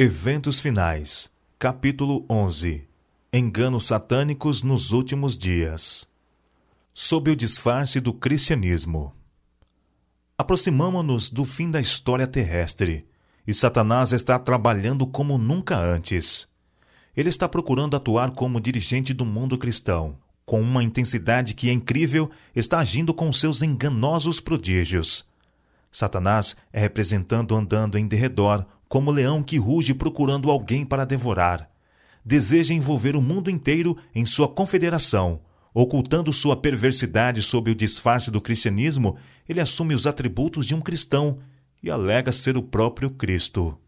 Eventos Finais, capítulo 11 Enganos satânicos nos últimos dias. Sob o disfarce do cristianismo. Aproximamo-nos do fim da história terrestre e Satanás está trabalhando como nunca antes. Ele está procurando atuar como dirigente do mundo cristão. Com uma intensidade que é incrível, está agindo com seus enganosos prodígios. Satanás é representando andando em derredor como leão que ruge procurando alguém para devorar. Deseja envolver o mundo inteiro em sua confederação. Ocultando sua perversidade sob o disfarce do cristianismo, ele assume os atributos de um cristão e alega ser o próprio Cristo.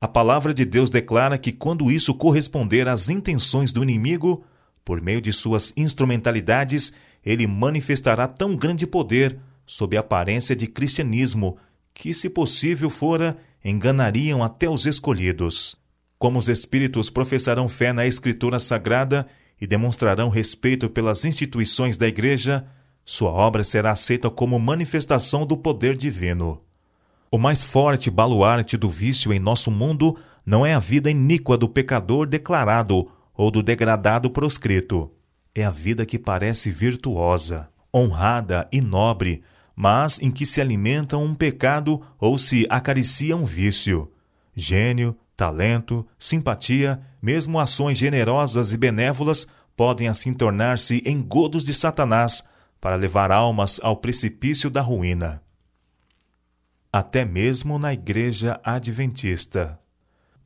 A palavra de Deus declara que, quando isso corresponder às intenções do inimigo, por meio de suas instrumentalidades, ele manifestará tão grande poder sob a aparência de cristianismo que, se possível fora, enganariam até os escolhidos. Como os espíritos professarão fé na Escritura Sagrada e demonstrarão respeito pelas instituições da Igreja, sua obra será aceita como manifestação do poder divino. O mais forte baluarte do vício em nosso mundo não é a vida iníqua do pecador declarado ou do degradado proscrito. É a vida que parece virtuosa, honrada e nobre, mas em que se alimenta um pecado ou se acaricia um vício. Gênio, talento, simpatia, mesmo ações generosas e benévolas podem assim tornar-se engodos de Satanás para levar almas ao precipício da ruína. Até mesmo na Igreja Adventista.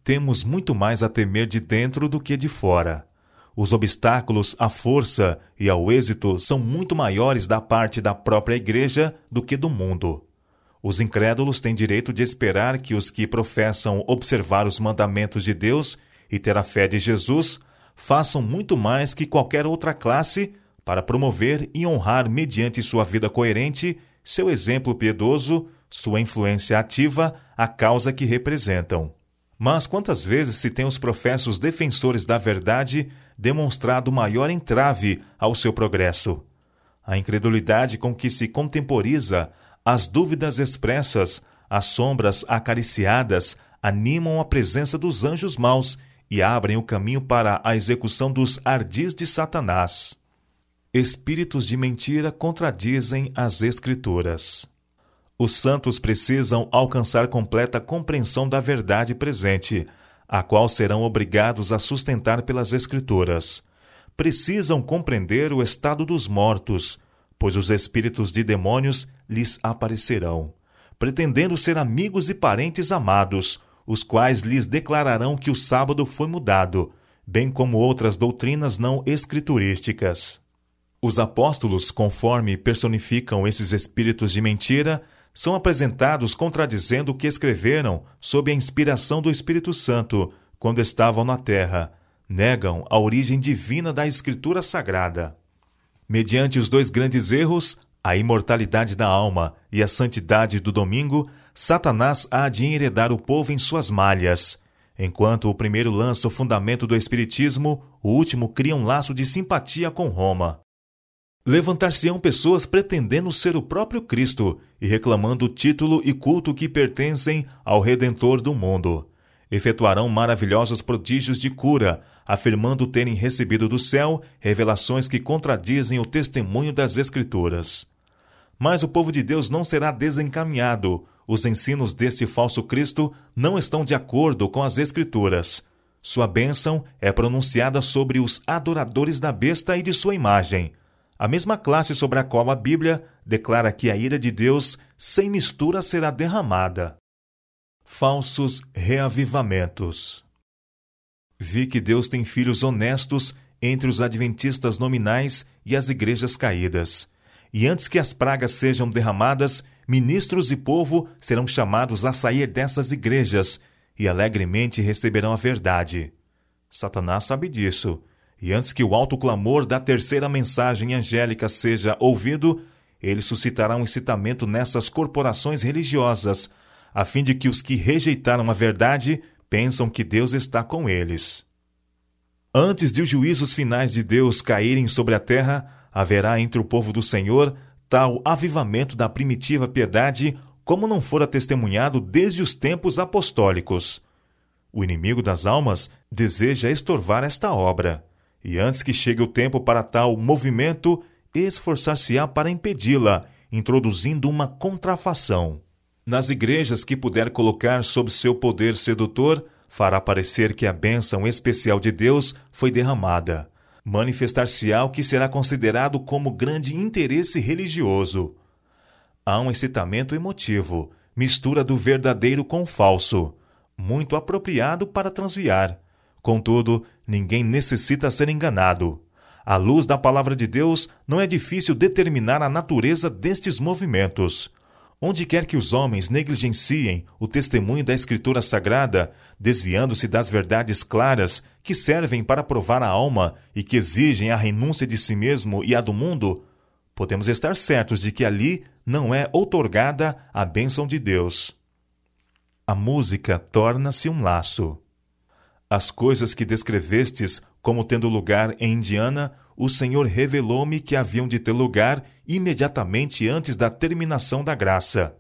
Temos muito mais a temer de dentro do que de fora. Os obstáculos à força e ao êxito são muito maiores da parte da própria Igreja do que do mundo. Os incrédulos têm direito de esperar que os que professam observar os mandamentos de Deus e ter a fé de Jesus façam muito mais que qualquer outra classe para promover e honrar, mediante sua vida coerente, seu exemplo piedoso, sua influência ativa, a causa que representam. Mas quantas vezes se tem os professos defensores da verdade demonstrado maior entrave ao seu progresso? A incredulidade com que se contemporiza, as dúvidas expressas, as sombras acariciadas animam a presença dos anjos maus e abrem o caminho para a execução dos ardis de Satanás. Espíritos de mentira contradizem as Escrituras. Os santos precisam alcançar completa compreensão da verdade presente, a qual serão obrigados a sustentar pelas Escrituras. Precisam compreender o estado dos mortos, pois os espíritos de demônios lhes aparecerão, pretendendo ser amigos e parentes amados, os quais lhes declararão que o sábado foi mudado, bem como outras doutrinas não escriturísticas. Os apóstolos, conforme personificam esses espíritos de mentira, são apresentados contradizendo o que escreveram sob a inspiração do Espírito Santo quando estavam na terra. Negam a origem divina da Escritura Sagrada. Mediante os dois grandes erros, a imortalidade da alma e a santidade do domingo, Satanás há de enheredar o povo em suas malhas. Enquanto o primeiro lança o fundamento do Espiritismo, o último cria um laço de simpatia com Roma. Levantar-se-ão pessoas pretendendo ser o próprio Cristo e reclamando o título e culto que pertencem ao Redentor do mundo. Efetuarão maravilhosos prodígios de cura, afirmando terem recebido do céu revelações que contradizem o testemunho das Escrituras. Mas o povo de Deus não será desencaminhado. Os ensinos deste falso Cristo não estão de acordo com as Escrituras. Sua bênção é pronunciada sobre os adoradores da besta e de sua imagem a mesma classe sobre a qual a Bíblia declara que a ira de Deus sem mistura será derramada. Falsos reavivamentos. Vi que Deus tem filhos honestos entre os adventistas nominais e as igrejas caídas. E antes que as pragas sejam derramadas, ministros e povo serão chamados a sair dessas igrejas e alegremente receberão a verdade. Satanás sabe disso e antes que o alto clamor da terceira mensagem angélica seja ouvido, ele suscitará um excitamento nessas corporações religiosas, a fim de que os que rejeitaram a verdade pensam que Deus está com eles. Antes de os juízos finais de Deus caírem sobre a terra, haverá entre o povo do Senhor tal avivamento da primitiva piedade como não fora testemunhado desde os tempos apostólicos. O inimigo das almas deseja estorvar esta obra, e antes que chegue o tempo para tal movimento, esforçar-se-á para impedi-la, introduzindo uma contrafação. Nas igrejas que puder colocar sob seu poder sedutor, fará parecer que a bênção especial de Deus foi derramada. Manifestar-se-á o que será considerado como grande interesse religioso. Há um excitamento emotivo, mistura do verdadeiro com o falso, muito apropriado para transviar. Contudo, ninguém necessita ser enganado. À luz da palavra de Deus, não é difícil determinar a natureza destes movimentos. Onde quer que os homens negligenciem o testemunho da Escritura Sagrada, desviando-se das verdades claras que servem para provar a alma e que exigem a renúncia de si mesmo e a do mundo, podemos estar certos de que ali não é outorgada a bênção de Deus. A música torna-se um laço. As coisas que descrevestes como tendo lugar em Indiana, o Senhor revelou-me que haviam de ter lugar imediatamente antes da terminação da graça.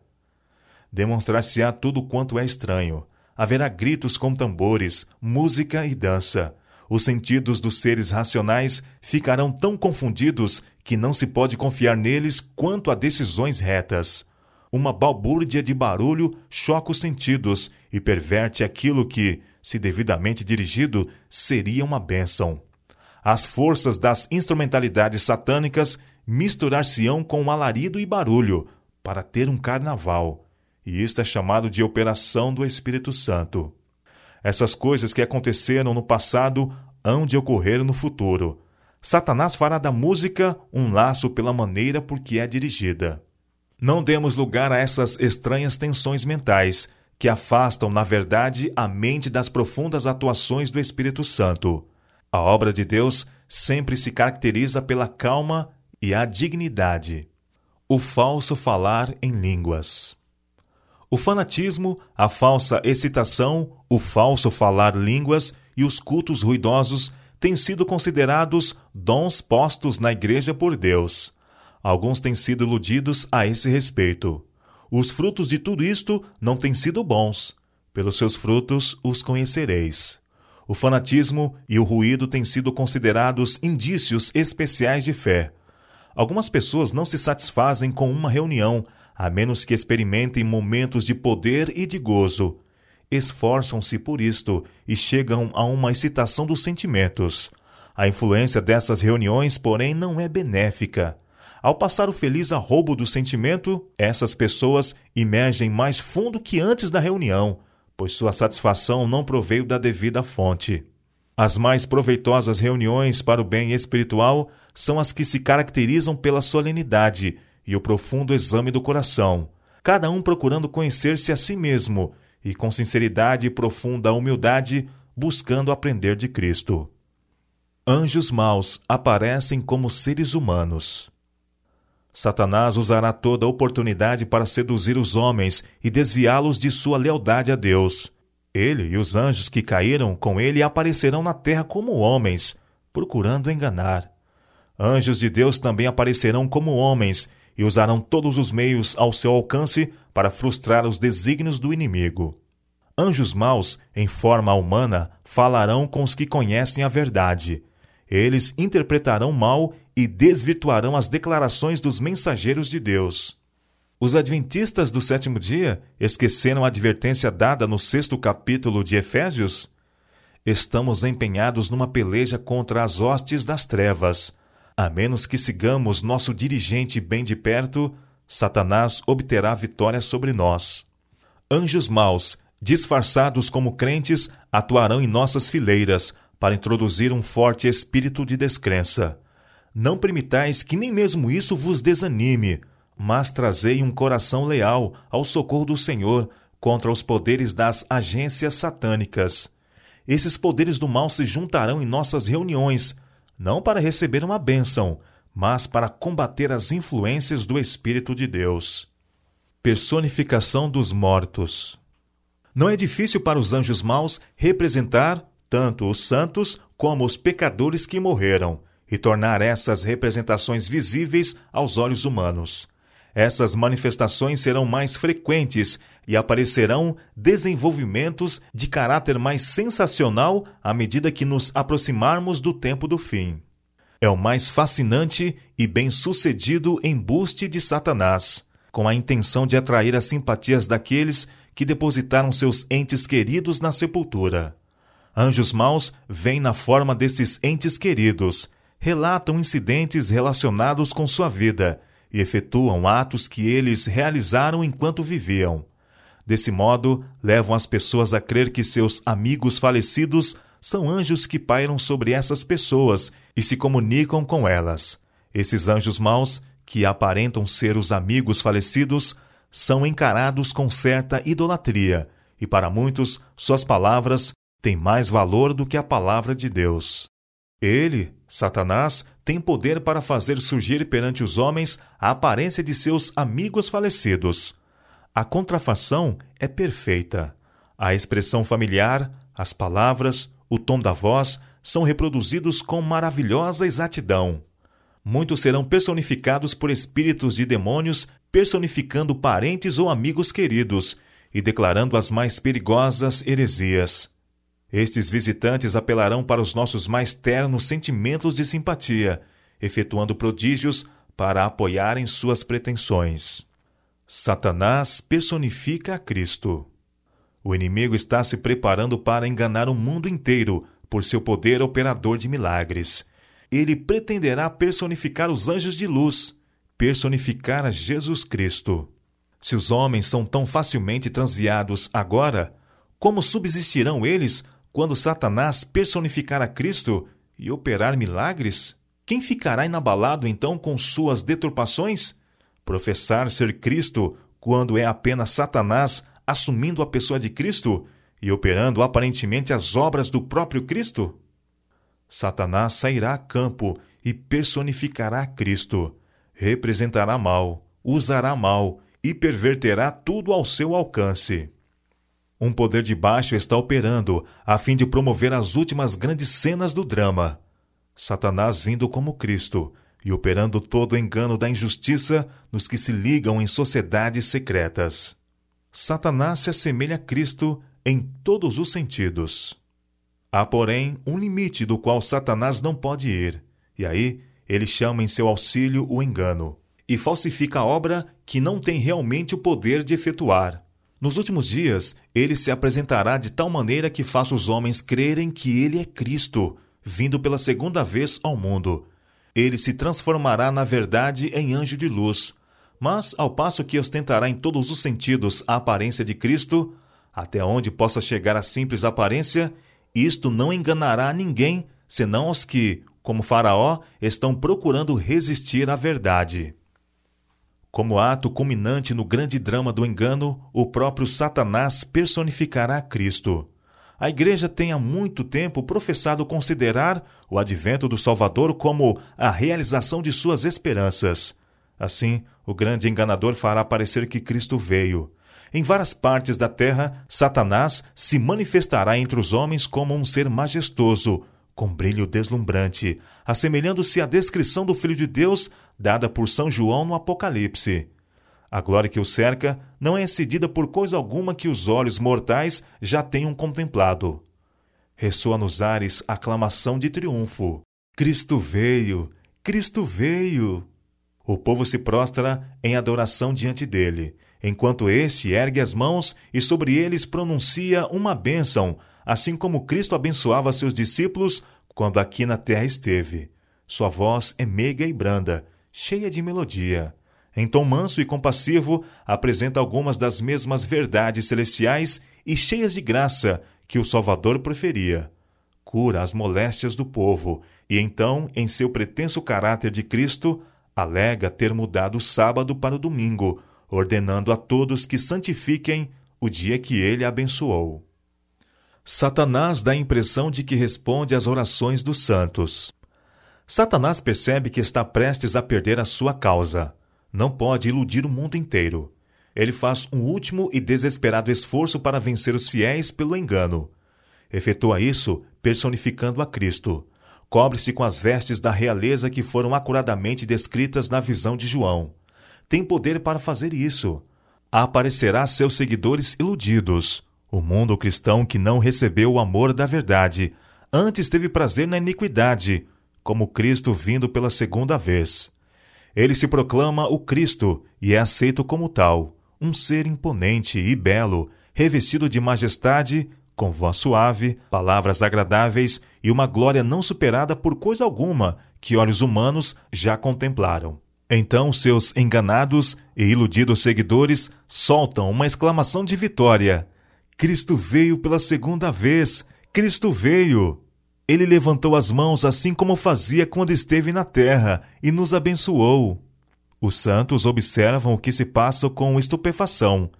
Demonstrar-se-á tudo quanto é estranho. Haverá gritos com tambores, música e dança. Os sentidos dos seres racionais ficarão tão confundidos que não se pode confiar neles quanto a decisões retas. Uma balbúrdia de barulho choca os sentidos e perverte aquilo que, se devidamente dirigido, seria uma bênção. As forças das instrumentalidades satânicas misturar-se-ão com alarido e barulho para ter um carnaval, e isto é chamado de operação do Espírito Santo. Essas coisas que aconteceram no passado hão de ocorrer no futuro. Satanás fará da música um laço pela maneira por que é dirigida. Não demos lugar a essas estranhas tensões mentais que afastam, na verdade, a mente das profundas atuações do Espírito Santo. A obra de Deus sempre se caracteriza pela calma e a dignidade. O falso falar em línguas. O fanatismo, a falsa excitação, o falso falar línguas e os cultos ruidosos têm sido considerados dons postos na Igreja por Deus. Alguns têm sido iludidos a esse respeito. Os frutos de tudo isto não têm sido bons. Pelos seus frutos os conhecereis. O fanatismo e o ruído têm sido considerados indícios especiais de fé. Algumas pessoas não se satisfazem com uma reunião, a menos que experimentem momentos de poder e de gozo. Esforçam-se por isto e chegam a uma excitação dos sentimentos. A influência dessas reuniões, porém, não é benéfica. Ao passar o feliz arrobo do sentimento, essas pessoas emergem mais fundo que antes da reunião, pois sua satisfação não proveio da devida fonte. As mais proveitosas reuniões para o bem espiritual são as que se caracterizam pela solenidade e o profundo exame do coração, cada um procurando conhecer-se a si mesmo e, com sinceridade e profunda humildade, buscando aprender de Cristo. Anjos maus aparecem como seres humanos. Satanás usará toda oportunidade para seduzir os homens e desviá-los de sua lealdade a Deus. Ele e os anjos que caíram com ele aparecerão na terra como homens, procurando enganar. Anjos de Deus também aparecerão como homens e usarão todos os meios ao seu alcance para frustrar os desígnios do inimigo. Anjos maus, em forma humana, falarão com os que conhecem a verdade. Eles interpretarão mal e desvirtuarão as declarações dos mensageiros de Deus. Os adventistas do sétimo dia esqueceram a advertência dada no sexto capítulo de Efésios? Estamos empenhados numa peleja contra as hostes das trevas. A menos que sigamos nosso dirigente bem de perto, Satanás obterá vitória sobre nós. Anjos maus, disfarçados como crentes, atuarão em nossas fileiras para introduzir um forte espírito de descrença. Não permitais que nem mesmo isso vos desanime, mas trazei um coração leal ao socorro do Senhor contra os poderes das agências satânicas. Esses poderes do mal se juntarão em nossas reuniões, não para receber uma bênção, mas para combater as influências do Espírito de Deus. Personificação dos mortos. Não é difícil para os anjos maus representar tanto os santos como os pecadores que morreram e tornar essas representações visíveis aos olhos humanos. Essas manifestações serão mais frequentes, e aparecerão desenvolvimentos de caráter mais sensacional à medida que nos aproximarmos do tempo do fim. É o mais fascinante e bem-sucedido embuste de Satanás, com a intenção de atrair as simpatias daqueles que depositaram seus entes queridos na sepultura. Anjos maus vêm na forma desses entes queridos, relatam incidentes relacionados com sua vida e efetuam atos que eles realizaram enquanto viviam. Desse modo, levam as pessoas a crer que seus amigos falecidos são anjos que pairam sobre essas pessoas e se comunicam com elas. Esses anjos maus, que aparentam ser os amigos falecidos, são encarados com certa idolatria, e para muitos, suas palavras têm mais valor do que a palavra de Deus. Ele, Satanás, tem poder para fazer surgir perante os homens a aparência de seus amigos falecidos. A contrafação é perfeita. A expressão familiar, as palavras, o tom da voz são reproduzidos com maravilhosa exatidão. Muitos serão personificados por espíritos de demônios, personificando parentes ou amigos queridos e declarando as mais perigosas heresias. Estes visitantes apelarão para os nossos mais ternos sentimentos de simpatia, efetuando prodígios para apoiarem suas pretensões. Satanás personifica a Cristo. O inimigo está se preparando para enganar o mundo inteiro por seu poder operador de milagres. Ele pretenderá personificar os anjos de luz, personificar a Jesus Cristo. Se os homens são tão facilmente transviados agora, como subsistirão eles quando Satanás personificar a Cristo e operar milagres? Quem ficará inabalado então com suas deturpações? Professar ser Cristo quando é apenas Satanás assumindo a pessoa de Cristo e operando aparentemente as obras do próprio Cristo? Satanás sairá a campo e personificará Cristo, representará mal, usará mal e perverterá tudo ao seu alcance. Um poder de baixo está operando a fim de promover as últimas grandes cenas do drama. Satanás vindo como Cristo e operando todo o engano da injustiça nos que se ligam em sociedades secretas. Satanás se assemelha a Cristo em todos os sentidos. Há, porém, um limite do qual Satanás não pode ir, e aí ele chama em seu auxílio o engano, e falsifica a obra que não tem realmente o poder de efetuar. Nos últimos dias, ele se apresentará de tal maneira que faça os homens crerem que ele é Cristo, vindo pela segunda vez ao mundo. Ele se transformará, na verdade, em anjo de luz. Mas, ao passo que ostentará em todos os sentidos a aparência de Cristo, até onde possa chegar a simples aparência, isto não enganará ninguém, senão os que, como Faraó, estão procurando resistir à verdade. Como ato culminante no grande drama do engano, o próprio Satanás personificará Cristo. A Igreja tem há muito tempo professado considerar o advento do Salvador como a realização de suas esperanças. Assim, o grande enganador fará parecer que Cristo veio. Em várias partes da terra, Satanás se manifestará entre os homens como um ser majestoso, com brilho deslumbrante, assemelhando-se à descrição do Filho de Deus dada por São João no Apocalipse. A glória que o cerca não é excedida por coisa alguma que os olhos mortais já tenham contemplado. Ressoa nos ares a aclamação de triunfo. Cristo veio! Cristo veio! O povo se prostra em adoração diante dele, enquanto este ergue as mãos e sobre eles pronuncia uma bênção, assim como Cristo abençoava seus discípulos quando aqui na terra esteve. Sua voz é meiga e branda, cheia de melodia. Em tom manso e compassivo, apresenta algumas das mesmas verdades celestiais e cheias de graça que o Salvador preferia. Cura as moléstias do povo e então, em seu pretenso caráter de Cristo, alega ter mudado o sábado para o domingo, ordenando a todos que santifiquem o dia que ele abençoou. Satanás dá a impressão de que responde às orações dos santos. Satanás percebe que está prestes a perder a sua causa. Não pode iludir o mundo inteiro. Ele faz um último e desesperado esforço para vencer os fiéis pelo engano. Efetua isso personificando a Cristo. Cobre-se com as vestes da realeza que foram acuradamente descritas na visão de João. Tem poder para fazer isso. aparecerá seus seguidores iludidos. O mundo cristão que não recebeu o amor da verdade, antes teve prazer na iniquidade, como Cristo vindo pela segunda vez. Ele se proclama o Cristo e é aceito como tal, um ser imponente e belo, revestido de majestade, com voz suave, palavras agradáveis e uma glória não superada por coisa alguma que olhos humanos já contemplaram. Então seus enganados e iludidos seguidores soltam uma exclamação de vitória. Cristo veio pela segunda vez! Cristo veio! Ele levantou as mãos assim como fazia quando esteve na terra e nos abençoou. Os santos observam o que se passa com estupefação.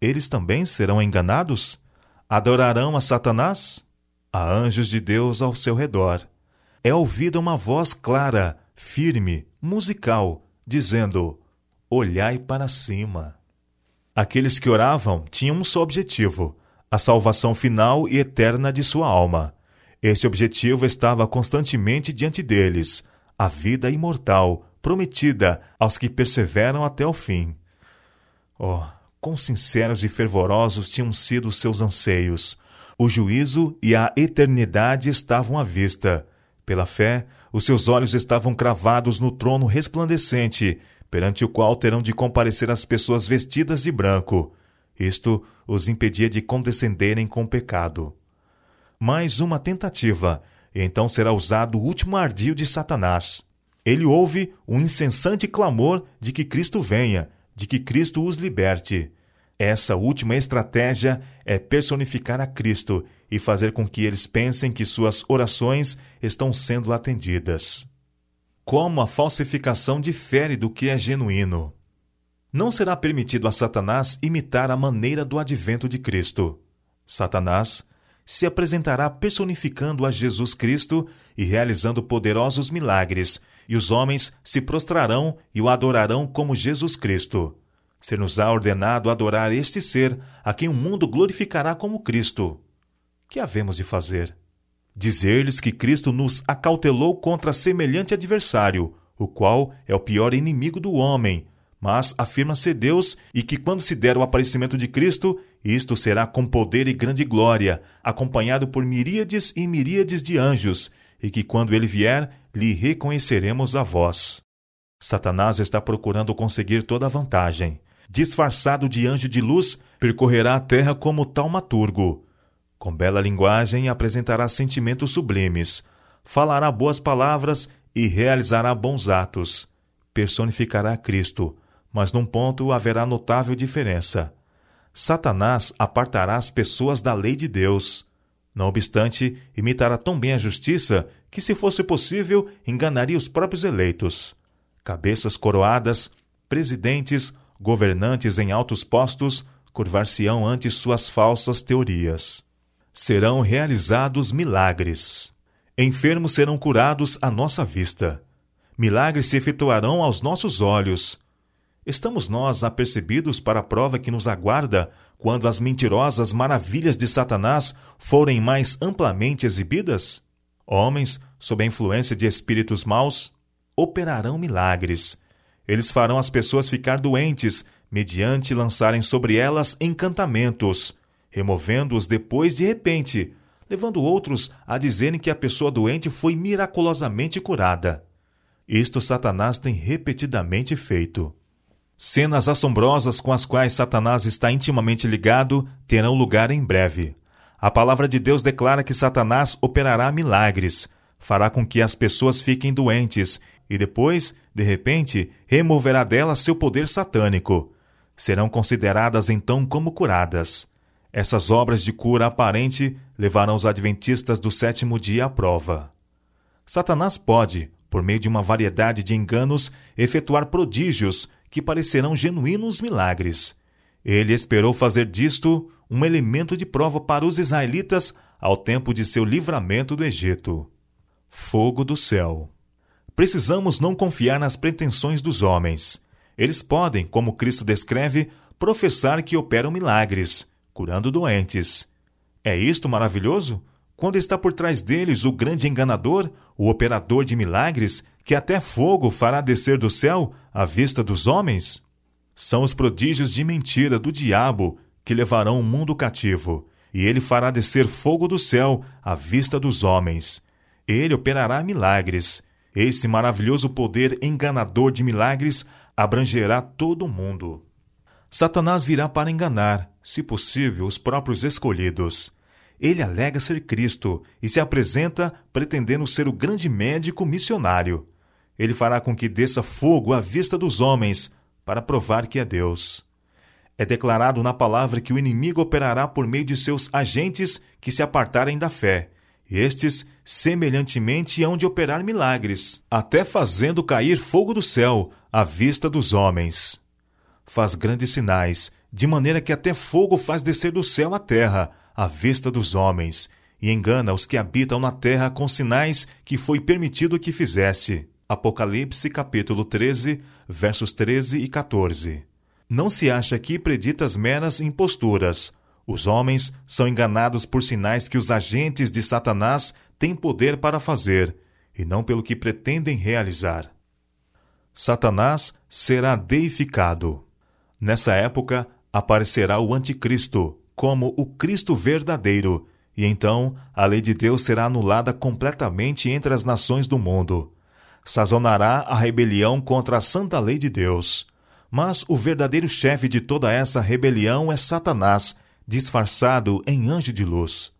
Eles também serão enganados? Adorarão a Satanás? Há anjos de Deus ao seu redor. É ouvida uma voz clara, firme, musical, dizendo: Olhai para cima. Aqueles que oravam tinham um só objetivo: a salvação final e eterna de sua alma. Este objetivo estava constantemente diante deles, a vida imortal, prometida aos que perseveram até o fim. Oh, quão sinceros e fervorosos tinham sido seus anseios! O juízo e a eternidade estavam à vista. Pela fé, os seus olhos estavam cravados no trono resplandecente, perante o qual terão de comparecer as pessoas vestidas de branco. Isto os impedia de condescenderem com o pecado mais uma tentativa, e então será usado o último ardil de Satanás. Ele ouve um incessante clamor de que Cristo venha, de que Cristo os liberte. Essa última estratégia é personificar a Cristo e fazer com que eles pensem que suas orações estão sendo atendidas. Como a falsificação difere do que é genuíno. Não será permitido a Satanás imitar a maneira do advento de Cristo. Satanás se apresentará personificando a Jesus Cristo e realizando poderosos milagres, e os homens se prostrarão e o adorarão como Jesus Cristo. Ser-nos-á ordenado adorar este ser, a quem o mundo glorificará como Cristo. Que havemos de fazer? Dizer-lhes que Cristo nos acautelou contra semelhante adversário, o qual é o pior inimigo do homem, mas afirma ser Deus e que quando se der o aparecimento de Cristo, isto será com poder e grande glória, acompanhado por miríades e miríades de anjos, e que quando ele vier, lhe reconheceremos a voz. Satanás está procurando conseguir toda a vantagem. Disfarçado de anjo de luz, percorrerá a terra como taumaturgo. Com bela linguagem apresentará sentimentos sublimes, falará boas palavras e realizará bons atos. Personificará Cristo, mas num ponto haverá notável diferença. Satanás apartará as pessoas da lei de Deus. Não obstante, imitará tão bem a justiça que, se fosse possível, enganaria os próprios eleitos. Cabeças coroadas, presidentes, governantes em altos postos, curvar-se-ão ante suas falsas teorias. Serão realizados milagres. Enfermos serão curados à nossa vista. Milagres se efetuarão aos nossos olhos. Estamos nós apercebidos para a prova que nos aguarda quando as mentirosas maravilhas de Satanás forem mais amplamente exibidas? Homens, sob a influência de espíritos maus, operarão milagres. Eles farão as pessoas ficar doentes, mediante lançarem sobre elas encantamentos, removendo-os depois de repente, levando outros a dizerem que a pessoa doente foi miraculosamente curada. Isto Satanás tem repetidamente feito. Cenas assombrosas com as quais Satanás está intimamente ligado terão lugar em breve. A palavra de Deus declara que Satanás operará milagres, fará com que as pessoas fiquem doentes e depois, de repente, removerá delas seu poder satânico. Serão consideradas então como curadas. Essas obras de cura aparente levarão os adventistas do sétimo dia à prova. Satanás pode, por meio de uma variedade de enganos, efetuar prodígios que parecerão genuínos milagres. Ele esperou fazer disto um elemento de prova para os israelitas ao tempo de seu livramento do Egito. Fogo do céu. Precisamos não confiar nas pretensões dos homens. Eles podem, como Cristo descreve, professar que operam milagres, curando doentes. É isto maravilhoso? Quando está por trás deles o grande enganador, o operador de milagres, que até fogo fará descer do céu à vista dos homens? São os prodígios de mentira do diabo que levarão o mundo cativo, e ele fará descer fogo do céu à vista dos homens. Ele operará milagres. Esse maravilhoso poder enganador de milagres abrangerá todo o mundo. Satanás virá para enganar, se possível, os próprios escolhidos. Ele alega ser Cristo e se apresenta pretendendo ser o grande médico missionário. Ele fará com que desça fogo à vista dos homens para provar que é Deus. É declarado na palavra que o inimigo operará por meio de seus agentes que se apartarem da fé. Estes, semelhantemente, hão de operar milagres, até fazendo cair fogo do céu à vista dos homens. Faz grandes sinais, de maneira que até fogo faz descer do céu à terra, à vista dos homens, e engana os que habitam na terra com sinais que foi permitido que fizesse. Apocalipse capítulo 13, versos 13 e 14. Não se acha aqui preditas meras imposturas. Os homens são enganados por sinais que os agentes de Satanás têm poder para fazer, e não pelo que pretendem realizar. Satanás será deificado. Nessa época aparecerá o Anticristo como o Cristo verdadeiro, e então a lei de Deus será anulada completamente entre as nações do mundo. Sazonará a rebelião contra a santa lei de Deus. Mas o verdadeiro chefe de toda essa rebelião é Satanás, disfarçado em anjo de luz.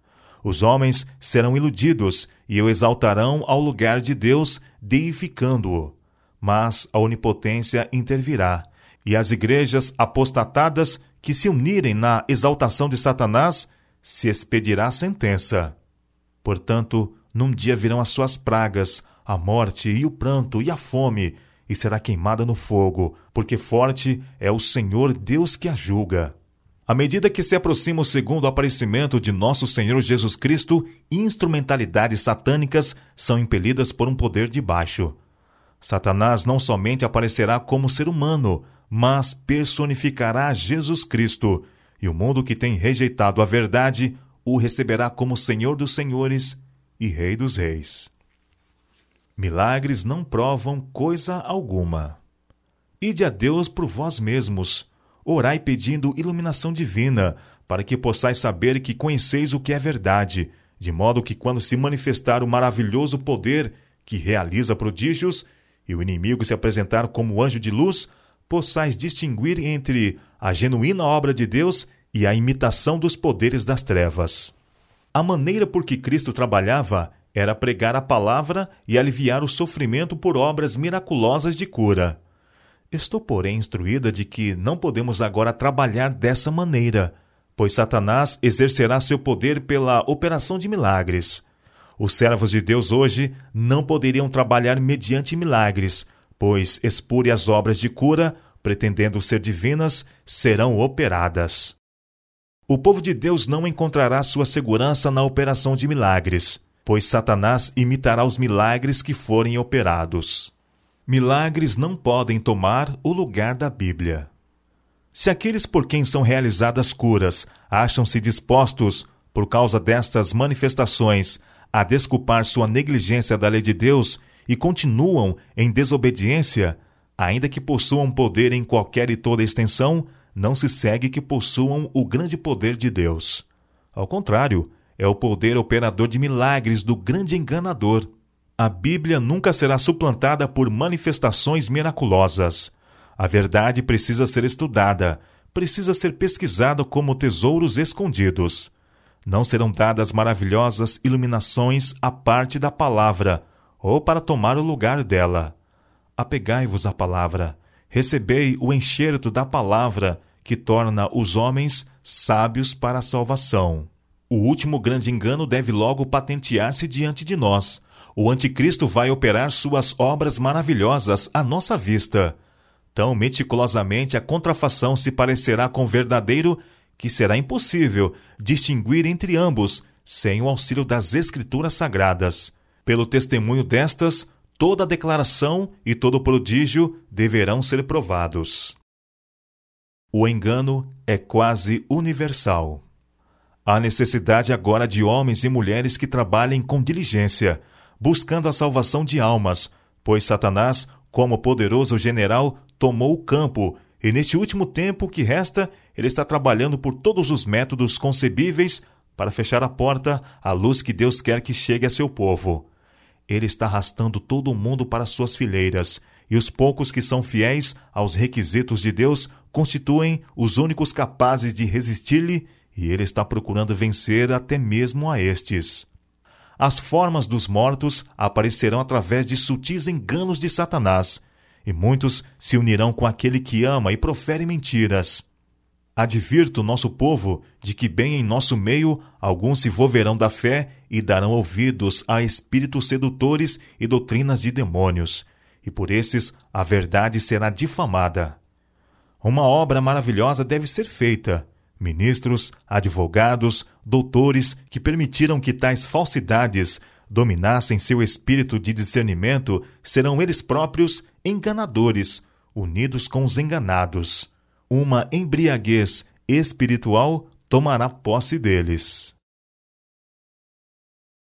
Os homens serão iludidos e o exaltarão ao lugar de Deus, deificando-o mas a onipotência intervirá, e as igrejas apostatadas que se unirem na exaltação de Satanás se expedirá sentença. Portanto, num dia virão as suas pragas, a morte e o pranto e a fome, e será queimada no fogo, porque forte é o Senhor Deus que a julga. À medida que se aproxima o segundo aparecimento de nosso Senhor Jesus Cristo, instrumentalidades satânicas são impelidas por um poder de baixo. Satanás não somente aparecerá como ser humano, mas personificará Jesus Cristo, e o mundo que tem rejeitado a verdade o receberá como Senhor dos Senhores e Rei dos Reis. Milagres não provam coisa alguma. Ide a Deus por vós mesmos, orai pedindo iluminação divina, para que possais saber que conheceis o que é verdade, de modo que, quando se manifestar o maravilhoso poder que realiza prodígios, e o inimigo se apresentar como anjo de luz, possais distinguir entre a genuína obra de Deus e a imitação dos poderes das trevas. A maneira por que Cristo trabalhava era pregar a palavra e aliviar o sofrimento por obras miraculosas de cura. Estou, porém, instruída de que não podemos agora trabalhar dessa maneira, pois Satanás exercerá seu poder pela operação de milagres. Os servos de Deus hoje não poderiam trabalhar mediante milagres, pois espúrias obras de cura, pretendendo ser divinas, serão operadas. O povo de Deus não encontrará sua segurança na operação de milagres, pois Satanás imitará os milagres que forem operados. Milagres não podem tomar o lugar da Bíblia. Se aqueles por quem são realizadas curas acham-se dispostos, por causa destas manifestações, a desculpar sua negligência da lei de Deus e continuam em desobediência, ainda que possuam poder em qualquer e toda extensão, não se segue que possuam o grande poder de Deus. Ao contrário, é o poder operador de milagres do grande enganador. A Bíblia nunca será suplantada por manifestações miraculosas. A verdade precisa ser estudada, precisa ser pesquisada como tesouros escondidos. Não serão dadas maravilhosas iluminações à parte da palavra, ou para tomar o lugar dela. Apegai-vos à palavra, recebei o enxerto da palavra, que torna os homens sábios para a salvação. O último grande engano deve logo patentear-se diante de nós. O Anticristo vai operar suas obras maravilhosas à nossa vista. Tão meticulosamente a contrafação se parecerá com verdadeiro que será impossível distinguir entre ambos sem o auxílio das Escrituras Sagradas. Pelo testemunho destas, toda declaração e todo prodígio deverão ser provados. O engano é quase universal. Há necessidade agora de homens e mulheres que trabalhem com diligência, buscando a salvação de almas, pois Satanás, como poderoso general, tomou o campo E neste último tempo que resta, ele está trabalhando por todos os métodos concebíveis para fechar a porta à luz que Deus quer que chegue a seu povo. Ele está arrastando todo mundo para suas fileiras, e os poucos que são fiéis aos requisitos de Deus constituem os únicos capazes de resistir-lhe, e ele está procurando vencer até mesmo a estes. As formas dos mortos aparecerão através de sutis enganos de Satanás, e muitos se unirão com aquele que ama e profere mentiras. Advirto nosso povo de que, bem em nosso meio, alguns se volverão da fé e darão ouvidos a espíritos sedutores e doutrinas de demônios, e por esses a verdade será difamada. Uma obra maravilhosa deve ser feita. Ministros, advogados, doutores que permitiram que tais falsidades dominassem seu espírito de discernimento serão eles próprios enganadores, unidos com os enganados. Uma embriaguez espiritual tomará posse deles.